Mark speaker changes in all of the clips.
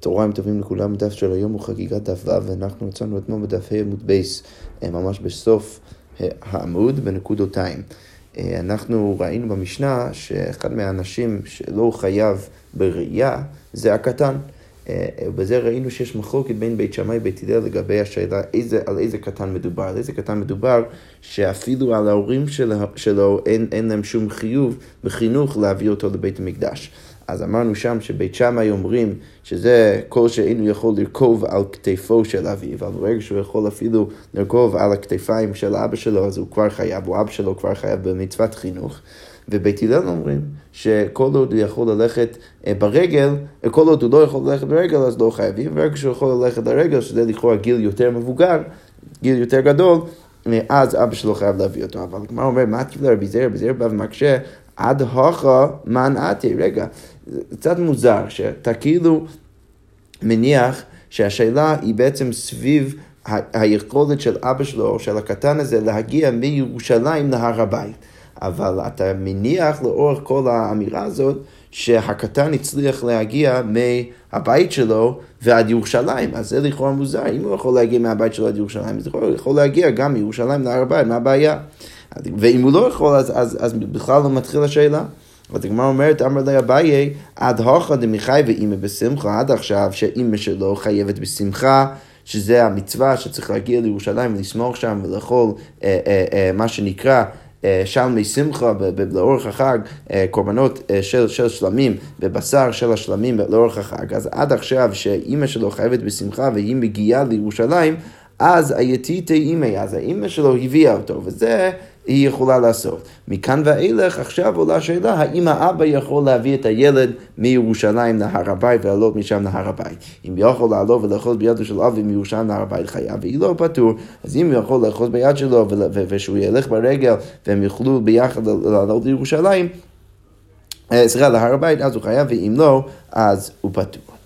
Speaker 1: צהריים טובים לכולם, הדף של היום הוא חגיגת דף ו' ואנחנו יצאנו אתמול בדף ה' עמוד בייס, אה, ממש בסוף אה, העמוד בנקודותיים. אה, אנחנו ראינו במשנה שאחד מהאנשים שלא חייב בראייה זה הקטן. ובזה ראינו שיש מחלוקת בין בית שמאי ובית הלל לגבי השאלה איזה, על איזה קטן מדובר. על איזה קטן מדובר שאפילו על ההורים שלו, שלו אין, אין להם שום חיוב בחינוך להביא אותו לבית המקדש. אז אמרנו שם שבית שמאי אומרים שזה כל שאינו יכול לרכוב על כתפו של אביו, אבל ברגע שהוא יכול אפילו לרכוב על הכתפיים של אבא שלו, אז הוא כבר חייב, או אבא שלו כבר חייב במצוות חינוך. ובית הלל אומרים שכל עוד הוא יכול ללכת אה, ברגל, כל עוד הוא לא יכול ללכת ברגל אז לא חייבים, וברגע שהוא יכול ללכת ברגל, שזה לכאורה גיל יותר מבוגר, גיל יותר גדול, אה, אז אבא שלו חייב להביא אותו. אבל הגמרא אומר, מה תקבל רבי זר? רבי זר בא ומקשה, עד הוכה מנעתי. רגע, זה קצת מוזר שאתה כאילו מניח שהשאלה היא בעצם סביב היכולת של אבא שלו, של הקטן הזה, להגיע מירושלים להר הבית. אבל אתה מניח לאורך כל האמירה הזאת, שהקטן הצליח להגיע מהבית שלו ועד ירושלים, אז זה לכאורה מוזר, אם הוא יכול להגיע מהבית שלו עד ירושלים, אז הוא יכול להגיע גם מירושלים להר הבית, מה הבעיה? ואם הוא לא יכול, אז, אז, אז בכלל לא מתחיל השאלה. אז הגמרא אומרת, אמר לי אביי, עד הוכה דמיחי ואימא בשמחה, עד עכשיו שאימא שלו חייבת בשמחה. שזה המצווה שצריך להגיע לירושלים ולסמוך שם ולאכול אה, אה, אה, מה שנקרא אה, שלמי שמחה לאורך החג, אה, קורבנות אה, של, של שלמים ובשר של השלמים לאורך החג. אז עד עכשיו שאימא שלו חייבת בשמחה והיא מגיעה לירושלים, אז היתיתי אימא, אז האימא שלו הביאה אותו, וזה היא יכולה לעשות. מכאן ואילך עכשיו עולה שאלה, האם האבא יכול להביא את הילד מירושלים להר הבית ולעלות משם להר הבית? אם יכול לעלות ולאחוז בידו של אבי מירושלים להר הבית חייב, והיא לא פטור, אז אם הוא יכול לאחוז ביד שלו ושהוא ילך ברגל והם יוכלו ביחד לעלות לירושלים, אה, סליחה, להר הבית, אז הוא חייב, ואם לא, אז הוא פטור.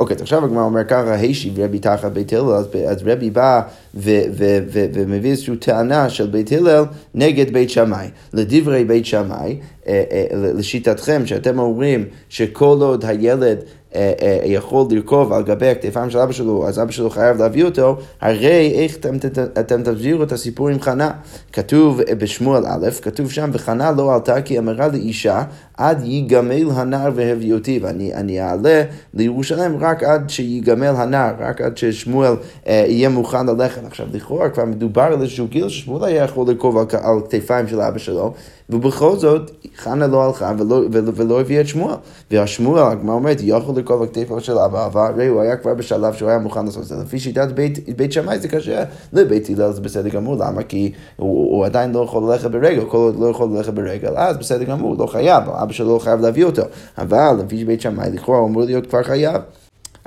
Speaker 1: אוקיי, אז עכשיו הגמרא אומר ככה, הישיב רבי תחת בית הלל, אז רבי בא ומביא איזושהי טענה של בית הלל נגד בית שמאי. לדברי בית שמאי, אה, אה, לשיטתכם, שאתם אומרים שכל עוד הילד אה, יכול לרכוב על גבי הכתפיים של אבא שלו, אז אבא שלו חייב להביא אותו, הרי איך אתם, אתם תסבירו את הסיפור עם חנה? כתוב בשמואל א', כתוב שם, וחנה לא עלתה כי אמרה לאישה, עד ייגמל הנער והביא אותי, ואני אעלה לירושלים רק עד שיגמל הנער, רק עד ששמואל אה, יהיה מוכן ללכת. עכשיו, לכאורה כבר מדובר על איזשהו גיל ששמואל היה יכול לרכוב על כתפיים של אבא שלו, ובכל זאת, חנה לא הלכה ולא, ולא, ולא הביאה את שמואל. והשמואל, הגמרא אומרת, יכול לרכוב על כתפיים של אבא, אבל הרי הוא היה כבר בשלב שהוא היה מוכן לעשות את זה. לפי שיטת בית, בית שמאי זה קשה, לבית הלל זה בסדר גמור, למה? כי הוא, הוא עדיין לא יכול ללכת ברגל, כל עוד לא יכול ללכת ברגל, אז בסדר גמור, לא חייב. אבא שלו לא חייב להביא אותו. אבל לפי בית שמאי לכאורה הוא אמור להיות כבר חייב.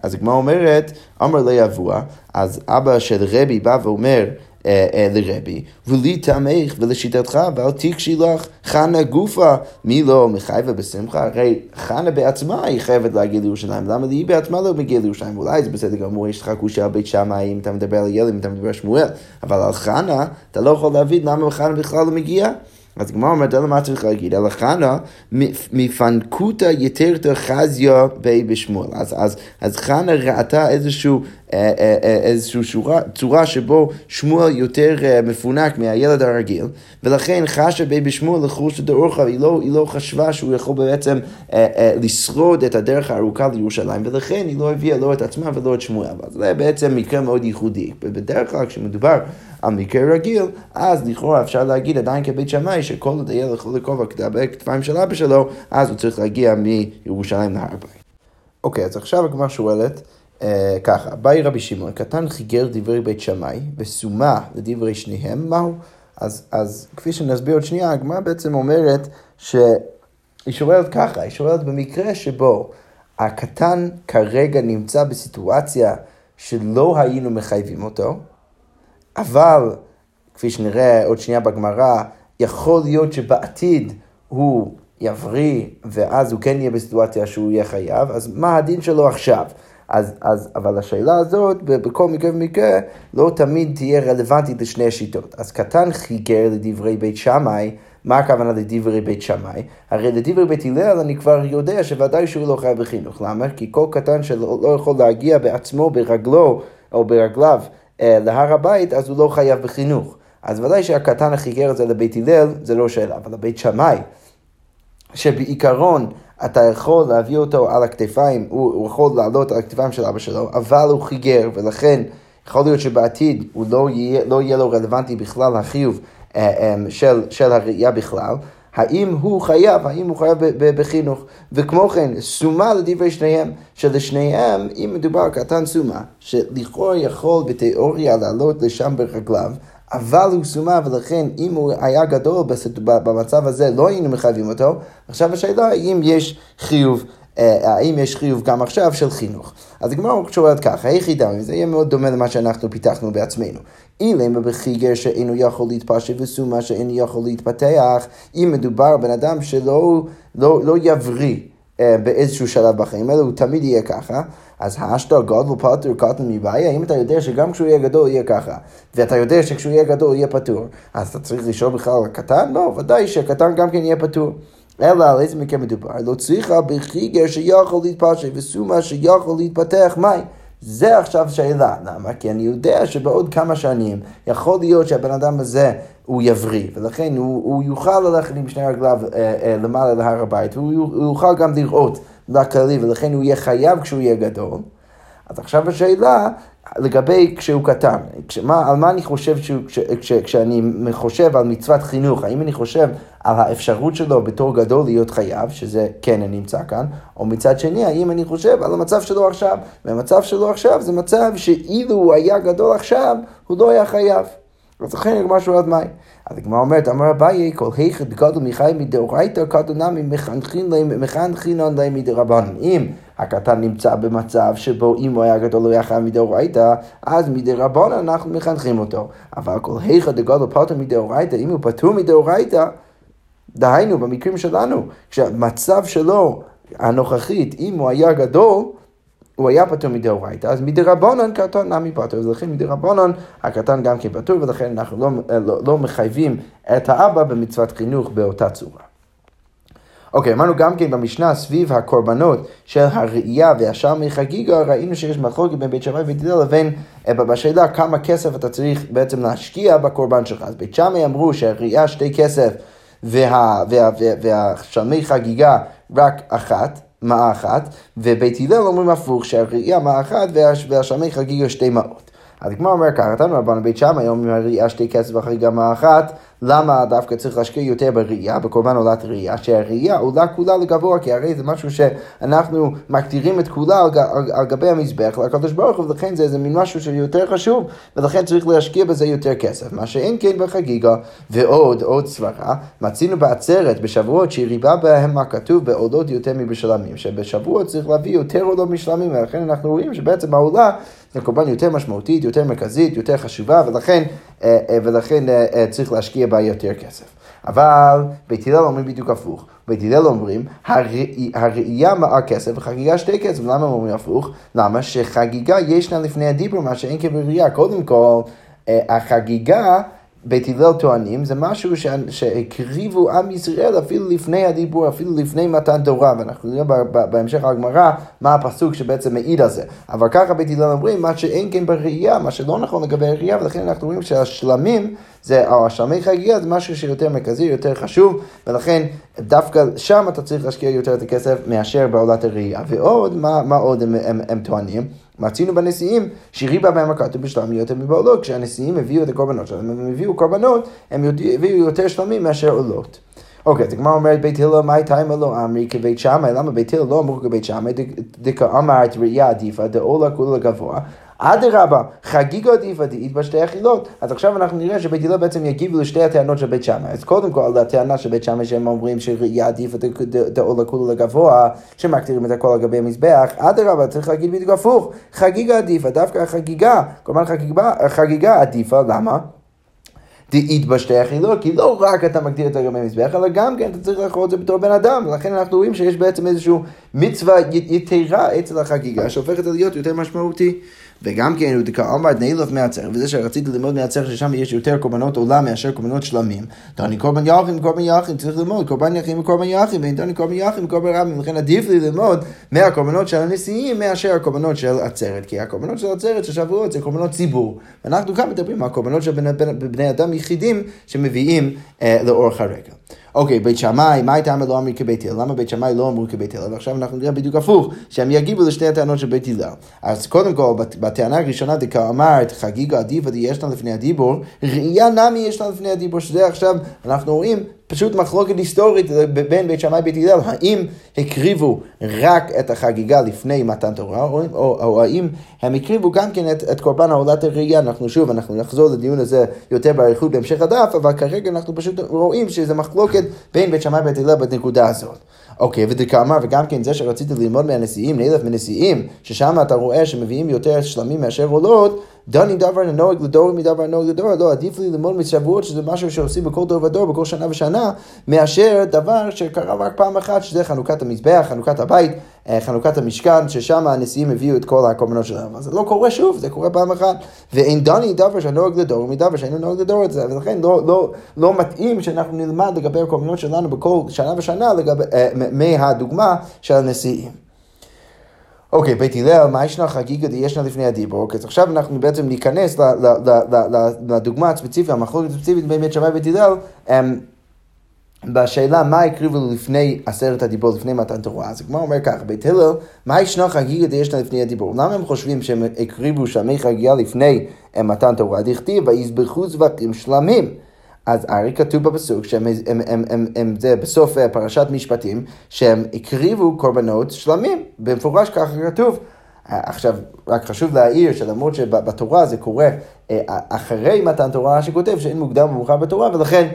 Speaker 1: אז הגמרא אומרת, אמר לי אבוה, אז אבא של רבי בא ואומר, אה, אה, לרבי, ולי תמך ולשיטתך ואל תקשי לך חנה גופה, מי לא מחייבה בשמחה? הרי חנה בעצמה היא חייבת להגיע לירושלים, למה היא בעצמה לא מגיעה לירושלים? אולי זה בסדר גמור, יש לך קושה על בית שמאי אם אתה מדבר על ילד, אם אתה מדבר על שמואל, אבל על חנה אתה לא יכול להבין למה חנה בכלל לא מגיעה. אז הגמרא אומרת, אלא מה צריך להגיד? אלא חנה מפנקותא יתרתא חזיה בי בשמואל. אז, אז, אז חנה ראתה איזשהו, אה, אה, אה, איזשהו שורה, צורה שבו שמואל יותר מפונק מהילד הרגיל, ולכן חשה בי בשמואל לחוש את האורחה, היא, לא, היא לא חשבה שהוא יכול בעצם לשרוד את הדרך הארוכה לירושלים, ולכן היא לא הביאה לא את עצמה ולא את שמואל. אז זה בעצם מקרה מאוד ייחודי. בדרך כלל כשמדובר על מקרה רגיל, אז לכאורה אפשר להגיד עדיין כבית שמאי שכל עוד הילד יכול לקרוב על הכתפיים של אבא שלו, אז הוא צריך להגיע מירושלים להר הבית. אוקיי, אז עכשיו הגמרא שואלת אה, ככה, באי רבי שמעון, קטן חיגר דברי בית שמאי, וסומה לדברי שניהם, מהו? אז, אז כפי שנסביר עוד שנייה, הגמרא בעצם אומרת שהיא שואלת ככה, היא שואלת במקרה שבו הקטן כרגע נמצא בסיטואציה שלא היינו מחייבים אותו, אבל, כפי שנראה עוד שנייה בגמרא, יכול להיות שבעתיד הוא יבריא, ואז הוא כן יהיה בסיטואציה שהוא יהיה חייב, אז מה הדין שלו עכשיו? אז, אז, אבל השאלה הזאת, בכל מקרה ומקרה, לא תמיד תהיה רלוונטית לשני השיטות. אז קטן חיגר לדברי בית שמאי, מה הכוונה לדברי בית שמאי? הרי לדברי בית הלל אני כבר יודע שוודאי שהוא לא חייב בחינוך. למה? כי כל קטן שלא לא יכול להגיע בעצמו, ברגלו או ברגליו להר הבית, אז הוא לא חייב בחינוך. אז ודאי שהקטן החיגר את זה לבית הלל, זה לא שאלה, אבל לבית שמאי, שבעיקרון אתה יכול להביא אותו על הכתפיים, הוא, הוא יכול לעלות על הכתפיים של אבא שלו, אבל הוא חיגר, ולכן יכול להיות שבעתיד הוא לא יהיה, לא יהיה לו רלוונטי בכלל החיוב אה, אה, של, של הראייה בכלל. האם הוא חייב, האם הוא חייב בחינוך. וכמו כן, סומה לדברי שניהם, שלשניהם, אם מדובר קטן סומה, שלכאורה יכול בתיאוריה לעלות לשם ברגליו, אבל הוא סומה, ולכן אם הוא היה גדול במצב הזה, לא היינו מחייבים אותו. עכשיו השאלה האם יש חיוב. אה, האם יש חיוב גם עכשיו של חינוך. אז הגמרא שואלת ככה, היחידה, זה יהיה מאוד דומה למה שאנחנו פיתחנו בעצמנו. אילמה בחיגר שאינו יכול להתפשט וסומה שאינו יכול להתפתח, אם מדובר בן אדם שלא לא, לא יבריא אה, באיזשהו שלב בחיים, אלא הוא תמיד יהיה ככה, אז האשתר גודל פטור קטן מבעיה, אם אתה יודע שגם כשהוא יהיה גדול יהיה ככה, ואתה יודע שכשהוא יהיה גדול יהיה פטור, אז אתה צריך לשאול בכלל על הקטן? לא, ודאי שהקטן גם כן יהיה פטור. אלא על איזה מקרה מדובר? לא צריכה בחיגר שיכול להתפשט וסומה שיכול להתפתח, מהי? זה עכשיו שאלה, למה? כי אני יודע שבעוד כמה שנים יכול להיות שהבן אדם הזה הוא יבריא, ולכן הוא, הוא יוכל ללכת עם שני רגליו אה, אה, למעלה להר הבית, והוא יוכל גם לראות לכללי, ולכן הוא יהיה חייב כשהוא יהיה גדול. אז עכשיו השאלה, לגבי כשהוא קטן, כשמה, על מה אני חושב שהוא, כש, כש, כשאני חושב על מצוות חינוך, האם אני חושב על האפשרות שלו בתור גדול להיות חייב, שזה כן נמצא כאן, או מצד שני, האם אני חושב על המצב שלו עכשיו, והמצב שלו עכשיו זה מצב שאילו הוא היה גדול עכשיו, הוא לא היה חייב. אז לכן הגמרא שואלת מהי. אז הגמרא אומרת, אמר אביי, כל היכד גדול מחי מדאורייתא קטו נמי מחנכינן להם מדרבנן. אם הקטן נמצא במצב שבו אם הוא היה גדול לא היה חייב מדאורייתא, אז מדרבנן אנחנו מחנכים אותו. אבל כל היכד גדול פטור מדאורייתא, אם הוא פטור מדאורייתא, דהיינו, במקרים שלנו, כשהמצב שלו הנוכחית, אם הוא היה גדול, הוא היה פטור מדאורייתא, אז מדרבנן קטן נמי פטור, ולכן מדרבנן הקטן גם כן פטור, ולכן אנחנו לא, לא, לא מחייבים את האבא במצוות חינוך באותה צורה. אוקיי, אמרנו גם כן במשנה סביב הקורבנות של הראייה והשאר מחגיגה, ראינו שיש מחלוקת בין בית שמאי ובית הלל לבין, אה, בשאלה כמה כסף אתה צריך בעצם להשקיע בקורבן שלך. אז בית שמאי אמרו שהראייה שתי כסף וה, וה, חגיגה רק אחת. מעה אחת, ובית הלל אומרים הפוך, שהראייה מעה אחת והשלמי חגיגה שתי מעות. אז כמו אומר ככה, נתנו רבנו בית שמאי, אומרים הראייה שתי כסף אחרי מעה אחת, למה דווקא צריך להשקיע יותר בראייה, בקורבן עולת ראייה, שהראייה עולה כולה לגבוה, כי הרי זה משהו שאנחנו מקטירים את כולה על, על, על גבי המזבח לקדוש ברוך הוא, ולכן זה איזה מין משהו שיותר חשוב, ולכן צריך להשקיע בזה יותר כסף. מה שאין כן בחגיגה, ועוד, עוד סברה, מצינו בעצרת בשבועות שריבה בהם מה כתוב בעולות יותר מבשלמים, שבשבועות צריך להביא יותר עולות משלמים, ולכן אנחנו רואים שבעצם העולה זה קורבן יותר משמעותית, יותר מרכזית, יותר חשובה, ולכן, אה, אה, ולכן אה, צריך להשקיע בה יותר כסף. אבל בית הלל אומרים בדיוק הפוך. בית הלל אומרים, הראייה מעה כסף וחגיגה שתי כסף. למה הם אומרים הפוך? למה שחגיגה ישנה לפני הדיבור, מה שאין כבראייה. קודם כל, החגיגה... בית הלל טוענים, זה משהו שהקריבו עם ישראל אפילו לפני הדיבור, אפילו לפני מתן תורה, ואנחנו נראה בהמשך הגמרא מה הפסוק שבעצם מעיד על זה. אבל ככה בית הלל אומרים, מה שאין כן בראייה, מה שלא נכון לגבי הראייה, ולכן אנחנו רואים שהשלמים, זה, או השלמי חגיגה זה משהו שיותר מרכזי, יותר חשוב, ולכן דווקא שם אתה צריך להשקיע יותר את הכסף מאשר בעולת הראייה. ועוד, מה, מה עוד הם, הם, הם טוענים? מצינו בנשיאים שריבה בהם הכתוב בשלמים יותר מבעולות, כשהנשיאים הביאו את הקורבנות שלהם, הם הביאו קורבנות, הם הביאו יותר שלמים מאשר עולות. אוקיי, אז הגמרא אומרת בית הלל, מה הייתה אם לא אמרי כבית שמאי, למה בית הלל לא אמרו כבית שמאי, דכאמרת ראייה עדיפה, דאולה כולה גבוה, אדרבה, חגיגה עדיפה דאית בשתי אכילות. אז עכשיו אנחנו נראה שבית הלל בעצם יגיבו לשתי הטענות של בית שמאי. אז קודם כל, הטענה של בית שמאי שהם אומרים שראייה עדיפה דאולה כולה לגבוה, שמקטירים את הכל על גבי המזבח, אדרבה, צריך להגיד בדיוק הפוך, חגיגה עדיפה, דווקא החגיגה, כלומר חגיגה עדיפה, למה? דאית בשתי החילות, כי לא רק אתה מגדיר את הגבי מזבח, אלא גם כן אתה צריך לאכול את זה בתור בן אדם, ולכן אנחנו רואים שיש בעצם איזושהי מצווה יתרה אצל החגיגה, שהופכת להיות יותר משמעותי. וגם כן, הוא כאמר נעלף מהצר, וזה שרציתי ללמוד מהצר ששם יש יותר קורבנות עולם מאשר קורבנות שלמים. דני קורבן יחים וקורבן יחים, צריך ללמוד קורבן יחים וקורבן יחים, ואין דני קורבן יחים וקורבן רבים, ולכן עדיף לי ללמוד מהקורבנות של הנשיאים מאשר הקורבנות של עצרת, כי הקורבנות של עצרת של שבועות זה קורבנות ציבור. ואנחנו כאן מדברים על קורבנות של בני אדם יחידים שמביאים אה, לאורך הרגע. אוקיי, בית שמאי, מה הייתה לא אמרו כבית הלל? למה בית שמאי לא אמרו כבית הלל? ועכשיו אנחנו נראה בדיוק הפוך, שהם יגיבו לשתי הטענות של בית הלל. אז קודם כל, בטענה הראשונה, דקה אמרת, חגיגה עדיפה יש לה לפני הדיבור, ראייה נמי יש לה לפני הדיבור, שזה עכשיו, אנחנו רואים פשוט מחלוקת היסטורית בין בית שמאי ובית הלל, האם הקריבו רק את החגיגה לפני מתן תורה, או, או, או האם הם הקריבו גם כן את, את קורבן העולת הראייה, אנחנו שוב, אנחנו נחזור לדיון הזה יותר באריכות בהמשך הדף, אבל כרגע אנחנו פשוט רואים שזה מחלוקת בין בית שמאי ובית הלל בנקודה הזאת. אוקיי, ודכאמר, וגם כן זה שרציתי ללמוד מהנשיאים, נלך מנשיאים, ששם אתה רואה שמביאים יותר שלמים מאשר עולות, דני דבר נוהג לדור מדבר נוהג לדור, לא, עדיף לי ללמוד משבועות, שזה משהו שעושים בכל דור ודור, בכל שנה ושנה, מאשר דבר שקרה רק פעם אחת, שזה חנוכת המזבח, חנוכת הבית, אה, חנוכת המשכן, ששם הנשיאים הביאו את כל הקורבנות שלהם. אז זה לא קורה שוב, זה קורה פעם אחת. ואין דני דבר שנוהג לדור מדבר שאינו נוהג לדור את זה, ולכן לא, לא, לא מתאים שאנחנו נלמד לגבי הקורבנות שלנו בכל שנה ושנה לגבי, אה, מהדוגמה של הנשיאים. אוקיי, בית הלל, מה ישנה חגיגה דישנה לפני הדיבור? אז עכשיו אנחנו בעצם ניכנס לדוגמה הספציפית, המחלוקת הספציפית בין בית שמאי ובית הלל. אמ, בשאלה מה הקריבו לפני עשרת הדיבור, לפני מתן תורה, אז הגמרא אומר ככה, בית הלל, מה ישנה חגיגה דישנה לפני הדיבור? למה הם חושבים שהם הקריבו שמי חגיגה לפני מתן תורה? דכתיב, ויזבחו זבחים שלמים. אז הרי כתוב בפסוק שהם הם, הם, הם, הם, זה בסוף אה, פרשת משפטים, שהם הקריבו קורבנות שלמים, במפורש ככה כתוב. אה, עכשיו, רק חשוב להעיר שלמרות שבתורה זה קורה אה, אחרי מתן תורה, שכותב שאין מוקדם ומאוחר בתורה, ולכן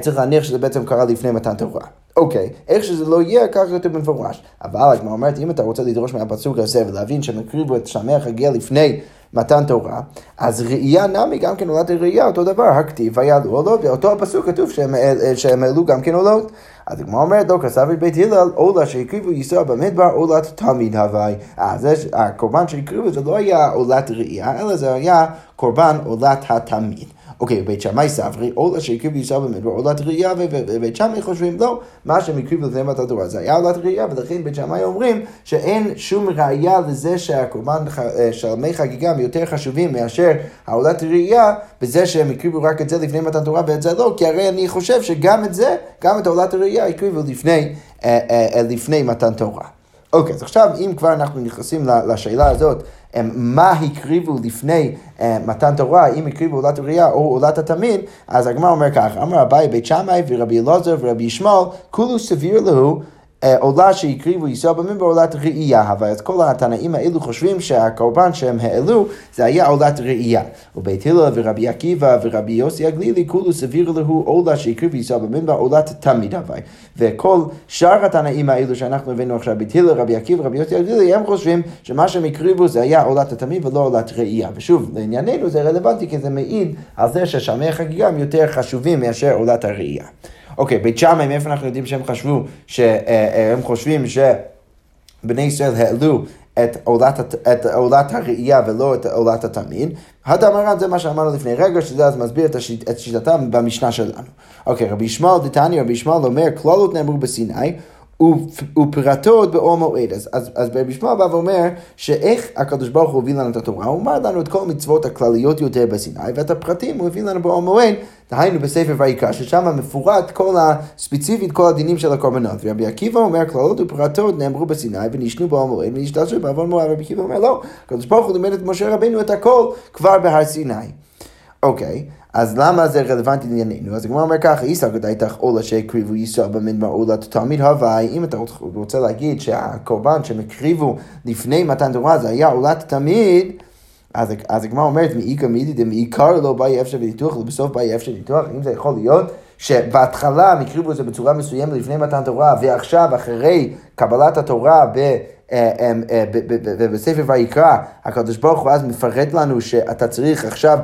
Speaker 1: צריך להניח שזה בעצם קרה לפני מתן תורה. אוקיי, איך שזה לא יהיה, ככה כתוב במפורש. אבל הגמרא אומרת, אם אתה רוצה לדרוש מהפסוק הזה ולהבין שהם הקריבו את שמח הגיע לפני מתן תורה, אז ראייה נמי גם כן עולת הראייה, אותו דבר, הכתיב ויעלו עולות, ואותו הפסוק כתוב שהם, שהם העלו גם כן עולות. אז הגמרא אומרת, לא את בית הלל, עולה שהקריבו ייסוע במדבר, עולת תמיד הווי. אז הקורבן שהקריבו זה לא היה עולת ראייה, אלא זה היה קורבן עולת התמיד. אוקיי, בית שמאי סברי, עולה שהקריב ישראל במדבר, עולת ראייה, ובית שמאי חושבים, לא, מה שהם הקריבו לפני מתת תורה זה היה עולת ראייה, ולכן בית שמאי אומרים שאין שום ראייה לזה שהקורבן אה, של מי חגיגה יותר חשובים מאשר העולת ראייה, בזה שהם הקריבו רק את זה לפני מתת תורה ואת זה לא, כי הרי אני חושב שגם את זה, גם את עולת הראייה הקריבו לפני, אה, אה, לפני מתן תורה. אוקיי, אז עכשיו אם כבר אנחנו נכנסים לשאלה הזאת, מה הקריבו לפני אה, מתן תורה, אם הקריבו עולת הראייה או עולת התמיד, אז הגמרא אומר כך, אמר אביי בית שמאי ורבי אלעזר ורבי ישמעאל, כולו סביר להו עולה שהקריבו ישראל במדבר עולת ראייה, אבל את כל התנאים האלו חושבים שהקורבן שהם העלו זה היה עולת ראייה. ובית הלל ורבי עקיבא ורבי יוסי הגלילי כולו סביר להו עולה שהקריבו ישראל במדבר עולת תמיד הווי. וכל שאר התנאים האלו שאנחנו הבאנו עכשיו, בית הלל, רבי עקיבא ורבי יוסי הגלילי, הם חושבים שמה שהם הקריבו זה היה עולת התמיד ולא עולת ראייה. ושוב, לענייננו זה רלוונטי כי זה מעיד על זה ששלמי החגיגה הם יותר חשובים מאשר עולת הראייה. אוקיי, בית שמאי, מאיפה אנחנו יודעים שהם חשבו, שהם אה, אה, חושבים שבני ישראל העלו את עולת, את עולת הראייה ולא את עולת התמיד. הדמרן זה מה שאמרנו לפני רגע, שזה אז מסביר את, השיט, את שיטתם במשנה שלנו. אוקיי, רבי ישמעאל דתני, רבי ישמעאל אומר, כללות נאמרו בסיני, ופרטות באור מועד. אז, אז, אז ברבי ישמעאל בא ואומר שאיך הקדוש ברוך הוא הביא לנו את התורה, הוא אמר לנו את כל המצוות הכלליות יותר בסיני, ואת הפרטים הוא הביא לנו באור מועד, דהיינו בספר ויקרא, ששם מפורט כל הספציפית כל הדינים של הקורבנות. ורבי עקיבא אומר, כללות ופרטות נאמרו בסיני ונשנו באור מועד ונשתלשו בעוון מועד. רבי עקיבא אומר, לא, הקדוש ברוך הוא לימד את משה רבינו את הכל כבר בהר סיני. אוקיי. אז למה זה רלוונטי לענייננו? אז הגמרא אומר ככה, איסא גדייתך עולה שהקריבו ישראל במדבר עולה תמיד הוואי, אם אתה רוצה להגיד שהקורבן שהם הקריבו לפני מתן תורה זה היה עולת תמיד, אז, אז הגמרא אומרת, מאיכא מידי דמעיקר לא באי אפשר בניתוח, ובסוף באי אפשר בניתוח, אם זה יכול להיות שבהתחלה הם הקריבו את זה בצורה מסוימת לפני מתן תורה, ועכשיו אחרי קבלת התורה ב... ובספר ויקרא, הקדוש ברוך הוא אז מפרט לנו שאתה צריך עכשיו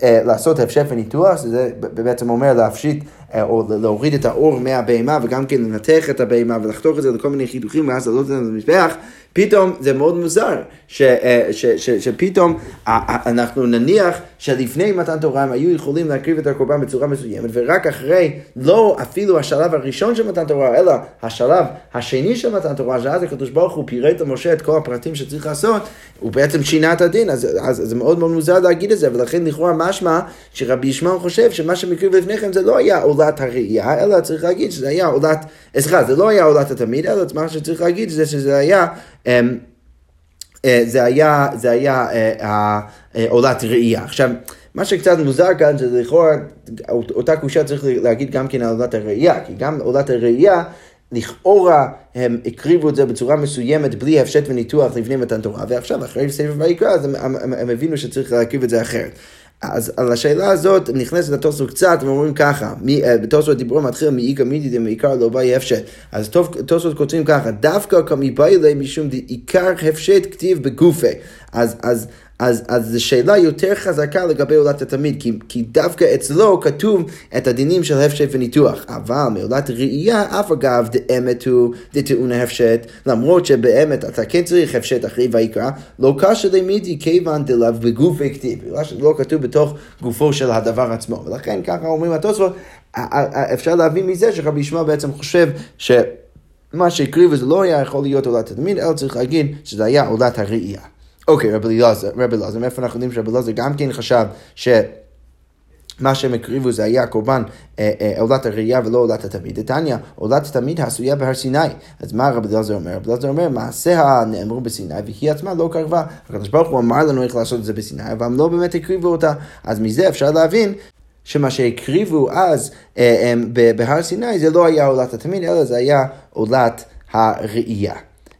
Speaker 1: לעשות הפשט וניתוח, שזה בעצם אומר להפשיט או להוריד את האור מהבהמה וגם כן לנתח את הבהמה ולחתוך את זה לכל מיני חיתוכים ואז לעלות את זה למזבח, פתאום זה מאוד מוזר ש, ש, ש, שפתאום אנחנו נניח שלפני מתן תורה הם היו יכולים להקריב את הקורבן בצורה מסוימת ורק אחרי, לא אפילו השלב הראשון של מתן תורה, אלא השלב השני של מתן תורה, שאז הקדוש ברוך הוא פירט למשה את כל הפרטים שצריך לעשות, הוא בעצם שינה את הדין, אז, אז, אז זה מאוד מאוד מוזר להגיד את זה, ולכן לכאורה משמע שרבי ישמעאל חושב שמה שמקריב לפני כן זה לא היה עולת הראייה, אלא צריך להגיד שזה היה עולת, סליחה, זה לא היה עולת התמיד, אלא מה שצריך להגיד זה שזה היה אמ, אה, זה היה, זה היה אה, אה, עולת ראייה. עכשיו, מה שקצת מוזר כאן, זה לכאורה, אותה קושה צריך להגיד גם כן על עולת הראייה, כי גם עולת הראייה, לכאורה הם הקריבו את זה בצורה מסוימת בלי הפשט וניתוח לפני מתן תורה, ועכשיו אחרי ספר ויקרא, אז הם, הם, הם, הם הבינו שצריך להקריב את זה אחרת. אז על השאלה הזאת נכנסת לתוספות קצת, ואומרים ככה, אה, בתוספות דיברו מתחיל מאיכא מידי דמעיקר לא באי הפשט. אז תוספות כותבים ככה, דווקא כמבאי אלי משום דעיקר הפשט כתיב בגופה. אז, אז אז, אז זו שאלה יותר חזקה לגבי עולת התמיד, כי, כי דווקא אצלו כתוב את הדינים של הפשט וניתוח. אבל מעולת ראייה, אף אגב, דאמת הוא דטעון ההפשט, למרות שבאמת אתה כן צריך הפשט אחרי ויקרא, לא קשה למידי כיוון דלאו בגופי כתיב, בגלל שזה לא כתוב בתוך גופו של הדבר עצמו. ולכן ככה אומרים התוספות, אפשר להבין מזה שרבי ישמעאל בעצם חושב ש... מה שהקריבו זה לא היה יכול להיות עולת התמיד, אלא צריך להגיד שזה היה עולת הראייה. אוקיי, רבי אלעזר, רבי אלעזר, מאיפה אנחנו יודעים שרבי אלעזר גם כן חשב ש... מה שהם הקריבו זה היה קורבן אה, אה, עולת הראייה ולא עולת התמיד. דתניא, עולת התמיד העשויה בהר סיני. אז מה רבי אלעזר אומר? רבי אלעזר אומר, מעשיה נאמרו בסיני והיא עצמה לא קרבה. הקדוש ברוך הוא אמר לנו איך לעשות את זה בסיני, אבל הם לא באמת הקריבו אותה. אז מזה אפשר להבין שמה שהקריבו אז אה, בהר סיני זה לא היה עולת התמיד, אלא זה היה עולת הראייה.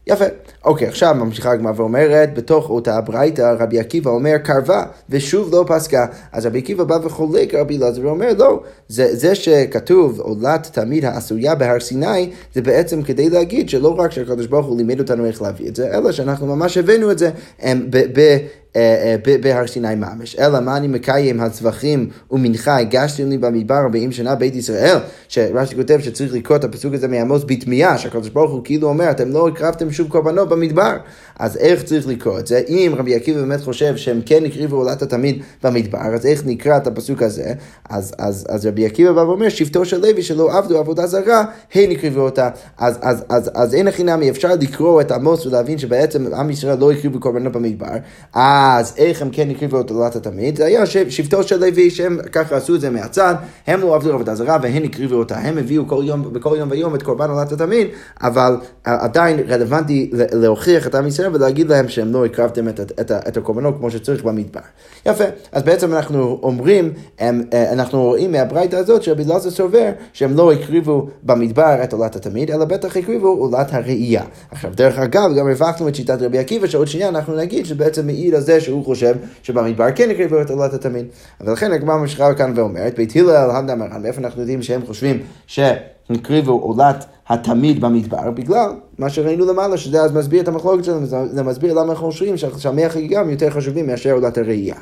Speaker 1: יפה. אוקיי, עכשיו ממשיכה הגמרא ואומרת, בתוך אותה ברייתא רבי עקיבא אומר קרבה, ושוב לא פסקה. אז רבי עקיבא בא וחולק רבי אלעזר ואומר לא, זה, זה שכתוב עולת תמיד העשויה בהר סיני, זה בעצם כדי להגיד שלא רק שהקדוש ברוך הוא לימד אותנו איך להביא את זה, אלא שאנחנו ממש הבאנו את זה ב... ב אה, אה, בהר סיני ממש. אלא מה אני מקיים הצווחים ומנחה הגשתי לי במדבר ארבעים שנה בית ישראל, שרש"י כותב שצריך לקרוא את הפסוק הזה מעמוס בתמיהה, שהקדוש ברוך הוא כאילו אומר, אתם לא הקרבתם שוב קורבנות במדבר. אז איך צריך לקרוא את זה? אם רבי עקיבא באמת חושב שהם כן הקריבו עולת התמיד במדבר, אז איך נקרא את הפסוק הזה? אז, אז, אז רבי עקיבא בא ואומר, שבטו של לוי שלא עבדו עבודה זרה, הן הקריבו אותה. אז, אז, אז, אז אין הכי נמי, אפשר לקרוא את עמוס ולהבין שבעצם עם ישראל לא הקריבו קורבנות במדבר. אז איך הם כן הקריבו את עולת התמיד? זה היה שבטו של לוי, שהם ככה עשו את זה מהצד, הם לא עבדו עבודה זרה והן הקריבו אותה. הם הביאו כל יום, בכל יום ויום את קורבן עולת התמיד, אבל עדיין רלוונטי להוכיח את עם ישראל ולהגיד להם שהם לא הקרבתם את, את, את, את הקורבנות כמו שצריך במדבר. יפה, אז בעצם אנחנו אומרים, הם, אה, אנחנו רואים מהברייתא הזאת שרבי אלעזר סובר שהם לא הקריבו במדבר את עולת התמיד, אלא בטח הקריבו עולת הראייה. עכשיו, דרך אגב, גם הרווחנו את שיטת רבי עקיבא, שעוד שנייה אנחנו נגיד שבעצם מעיד על זה שהוא חושב שבמדבר כן הקריבו את עולת התמיד. ולכן הגמרא ממשיכה כאן ואומרת, בית הלל, הנדה מרן, מאיפה אנחנו יודעים שהם חושבים שהקריבו עולת התמיד במדבר, בגלל מה שראינו למעלה, שזה אז מסביר את המחלוקת שלנו, זה מסביר למה אנחנו חושבים ששלמי החגיגה הם יותר חשובים מאשר עולת הראייה.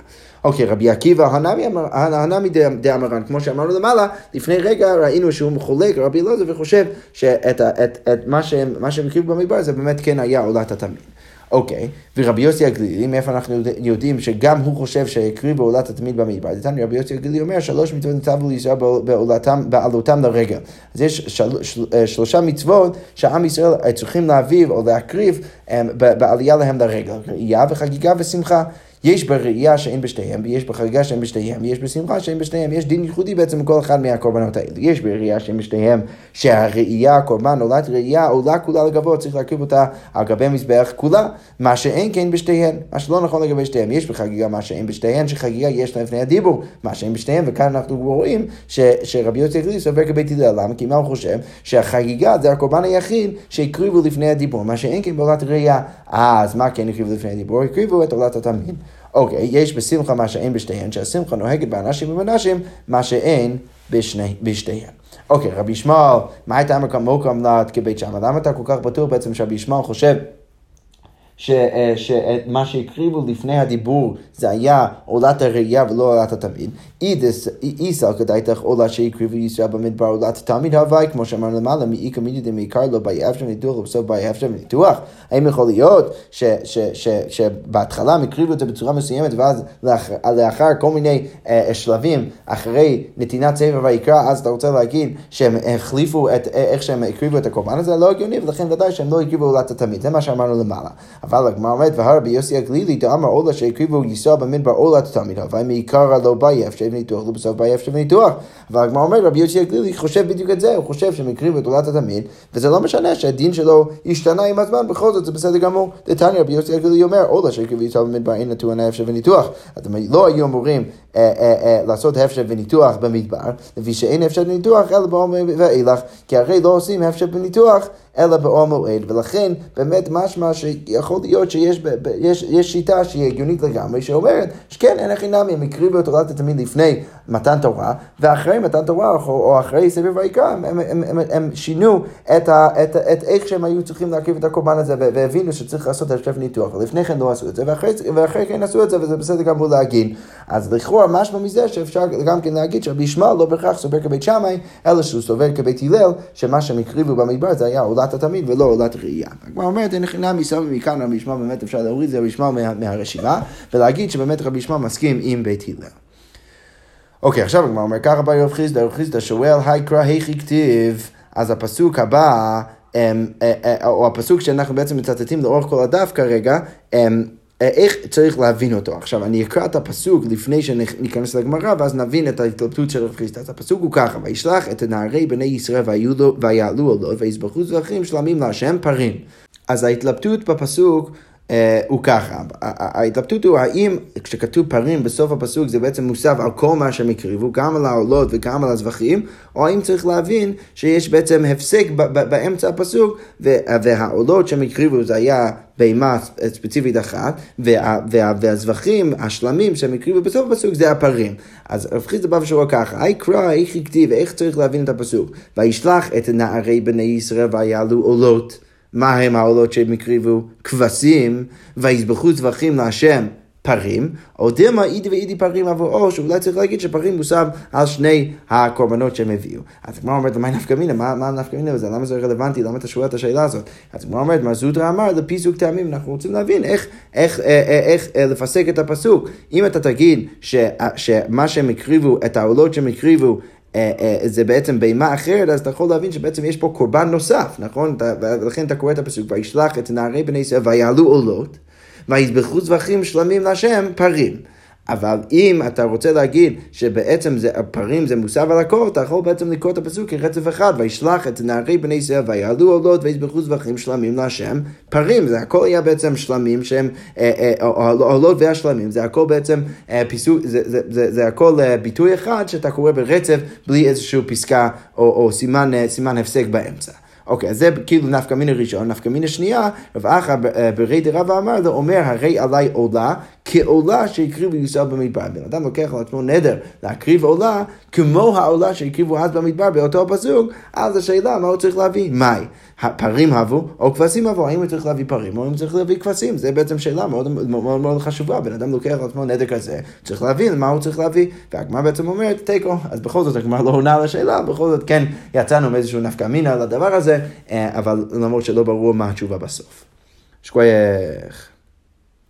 Speaker 1: אוקיי, רבי עקיבא, הנמי דאמרן, כמו שאמרנו למעלה, לפני רגע ראינו שהוא חולק, רבי אלעזר, וחושב שאת את, את מה שהם, שהם הקריבו במדבר זה באמת כן היה עולת התמיד. אוקיי, ורבי יוסי הגלילי, מאיפה אנחנו יודעים שגם הוא חושב שהקריבו עולת התמיד במדבר? דתן רבי יוסי הגלילי אומר שלוש מצוות נצבו לישראל בעלותם לרגל. אז יש של, של, אה, שלושה מצוות שעם ישראל צריכים להעביר או להקריב אה, בעלייה להם לרגל, ראייה וחגיגה ושמחה. יש בראייה שאין בשתיהם, ויש בחגיגה שאין בשתיהם, ויש בשמחה שאין בשתיהם. יש דין ייחודי בעצם בכל אחד מהקורבנות האלה. יש בראייה שאין בשתיהם, שהראייה, הקורבן, עולת ראייה, עולה כולה לגבוה, צריך להקריב אותה על גבי מזבח כולה, מה שאין כן בשתיהן, מה שלא נכון לגבי שתיהם. יש בחגיגה מה שאין בשתיהן, שחגיגה יש לה לפני הדיבור, מה שאין בשתיהם, וכאן אנחנו רואים ש, שרבי יוצא גלילי סובר כבית הלל, למה? כי מה הוא חושב? שהחגיגה זה הקורבן היחיד שהקריבו לפני הדיבור, מה שאין כן בעולת ראייה. אז מה כן הקריבו לפני הדיבור? הקריבו את עולת התמיד. אוקיי, יש בשמחה מה שאין בשתיהן, שהשמחה נוהגת באנשים ובנשים, מה שאין בשני, בשתיהן. אוקיי, רבי ישמעאל, מה הייתה אמר כמוקם לה כבית שמאי? למה אתה כל כך בטוח בעצם שרבי ישמעאל חושב שמה שהקריבו לפני הדיבור זה היה עולת הראייה ולא עולת התמיד. איסל כדאיתך עולה שהקריבו ישראל במדבר עולת התמיד הוואי, כמו שאמרנו למעלה, מאיכא מידי דמעיקר לא באי אפשר ניתוח ובסוף באי אפשר ניתוח. האם יכול להיות שבהתחלה הם הקריבו את זה בצורה מסוימת ואז לאחר כל מיני אה, שלבים, אחרי נתינת ספר ויקרא, אז אתה רוצה להגיד שהם החליפו את איך שהם הקריבו את הקורבן הזה, לא הגיוני, ולכן ודאי שהם לא הקריבו עולת התמיד, זה מה שאמרנו למעלה. אבל הגמרא אומרת, והרבי יוסי הגלילי, דאמר עולה שהקריבו ישראל במדבר עולת התמיד, הווי מעיקר לא באי אפשר ניתוח, בסוף באי אפשר ניתוח. אבל הגמרא אומרת, רבי יוסי הגלילי חושב בדיוק את זה, הוא חושב שהם הקריבו את עולת התמיד, וזה לא משנה שהדין שלו השתנה עם הזמן, בכל זאת זה בסדר גמור. דתניא רבי יוסי הגלילי אומר, עולה שהקריבו ישראל במדבר אין נתון הפשר וניתוח. אתם לא היו אמורים אה, אה, אה, לעשות הפשר וניתוח במדבר, לפי שאין הפשר וניתוח אלא בעומר ואילך, כי הרי לא עושים הפשר וניתוח אלא בעול מועד, ולכן באמת משמע שיכול להיות שיש ב, ב, יש, יש שיטה שהיא הגיונית לגמרי, שאומרת שכן, אין הכי נמי, הם הקריבו את עולת התמיד לפני מתן תורה, ואחרי מתן תורה, או אחרי סבב ויקרא, הם, הם, הם, הם, הם שינו את, ה, את, את איך שהם היו צריכים להקריב את הקורבן הזה, והבינו שצריך לעשות השלב ניתוח, ולפני כן לא עשו את זה, ואחרי, ואחרי כן עשו את זה, וזה בסדר גמור להגיד. אז לכאורה משמע מזה שאפשר גם כן להגיד שרבי ישמעאל לא בהכרח סובר כבית שמאי, אלא שהוא סובר כבית הלל, שמה שהם הקריבו במדבר זה היה עולת התמיד ולא עולת ראייה. הגמרא אומרת, אין חינם מסביב מכאן רבי ישמעאל באמת אפשר להוריד את זה רבי ישמעאל מהרשימה, ולהגיד שבאמת רבי ישמעאל מסכים עם בית הלל. אוקיי, עכשיו הגמרא אומר ככה בא רב חיסדא, רב חיסדא שואל, היי קרא היכי כתיב, אז הפסוק הבא, אה, אה, או הפסוק שאנחנו בעצם מצטטים לאורך כל הדף כרגע, איך צריך להבין אותו. עכשיו, אני אקרא את הפסוק לפני שניכנס לגמרא, ואז נבין את ההתלבטות של רב חיסדא. אז הפסוק הוא ככה, וישלח את נערי בני ישראל ויעלו עולות, ויזבחו זבחים שלמים להשם פרים. אז ההתלבטות בפסוק אה, הוא ככה, ההתלבטות הוא האם כשכתוב פרים בסוף הפסוק זה בעצם מוסב על כל מה שהם הקריבו, גם על העולות וגם על הזבחים, או האם צריך להבין שיש בעצם הפסק באמצע הפסוק והעולות שהם הקריבו זה היה בהמה ספציפית אחת, והזבחים, השלמים שהם הקריבו בסוף הפסוק זה הפרים. אז רב חיסדא בא ושואל ככה, היי קרא, איך הכתיב, איך צריך להבין את הפסוק? וישלח את נערי בני ישראל ויעלו עולות. מה הם העולות שהם הקריבו? כבשים, ויזבחו זבחים להשם פרים, או דילמה אידי ואידי פרים עבור או שאולי צריך להגיד שפרים מוסב על שני הקורבנות שהם הביאו. אז הגמרא אומרת, מה נפקא מינה? מה נפקא מינה בזה? למה זה רלוונטי? למה אתה שואל את השאלה הזאת? אז הגמרא אומרת, מה זוטרא אמר לפיסוק טעמים, אנחנו רוצים להבין איך, איך, איך, איך איך לפסק את הפסוק. אם אתה תגיד ש, שמה שהם הקריבו, את העולות שהם הקריבו, אה, אה, זה בעצם בהמה אחרת, אז אתה יכול להבין שבעצם יש פה קורבן נוסף, נכון? ולכן אתה קורא את הפסוק, וישלח את נערי בני ישראל ויעלו עולות, ויזבחו זבחים שלמים להשם פרים. אבל אם אתה רוצה להגיד שבעצם זה, הפרים זה מוסב על הכל, אתה יכול בעצם לקרוא את הפסוק כרצף אחד, וישלח את נערי בני ישראל ויעלו עולות ויזבחו זבחים שלמים להשם פרים, זה הכל היה בעצם שלמים שהם, עולות והשלמים, זה הכל בעצם פיסוק, זה, זה, זה, זה הכל ביטוי אחד שאתה קורא ברצף בלי איזושהי פסקה או, או סימן, סימן הפסק באמצע. אוקיי, אז זה כאילו נפקא מינה ראשון, נפקא מינה שנייה, רב אחא ברי דרבא אמר לו, אומר, הרי עליי עולה כעולה שהקריבו ישראל במדבר. בן אדם לוקח על עצמו נדר להקריב עולה כמו העולה שהקריבו אז במדבר באותו הפסוק, אז השאלה מה הוא צריך להביא? מאי? פרים הבו או כבשים הבו, האם הוא צריך להביא פרים או האם הוא צריך להביא כבשים? זה בעצם שאלה מאוד מאוד, מאוד, מאוד חשובה. בן אדם לוקח על עצמו נדר כזה, צריך להבין מה הוא צריך להביא, והגמרא בעצם אומרת תיקו. אז בכל זאת הגמרא לא עונה על השאלה, בכל זאת כן יצאנו מאיזשהו נפקא מינה לדבר הזה, אה, אבל למרות שלא ברור מה התשובה בסוף. שכוייך.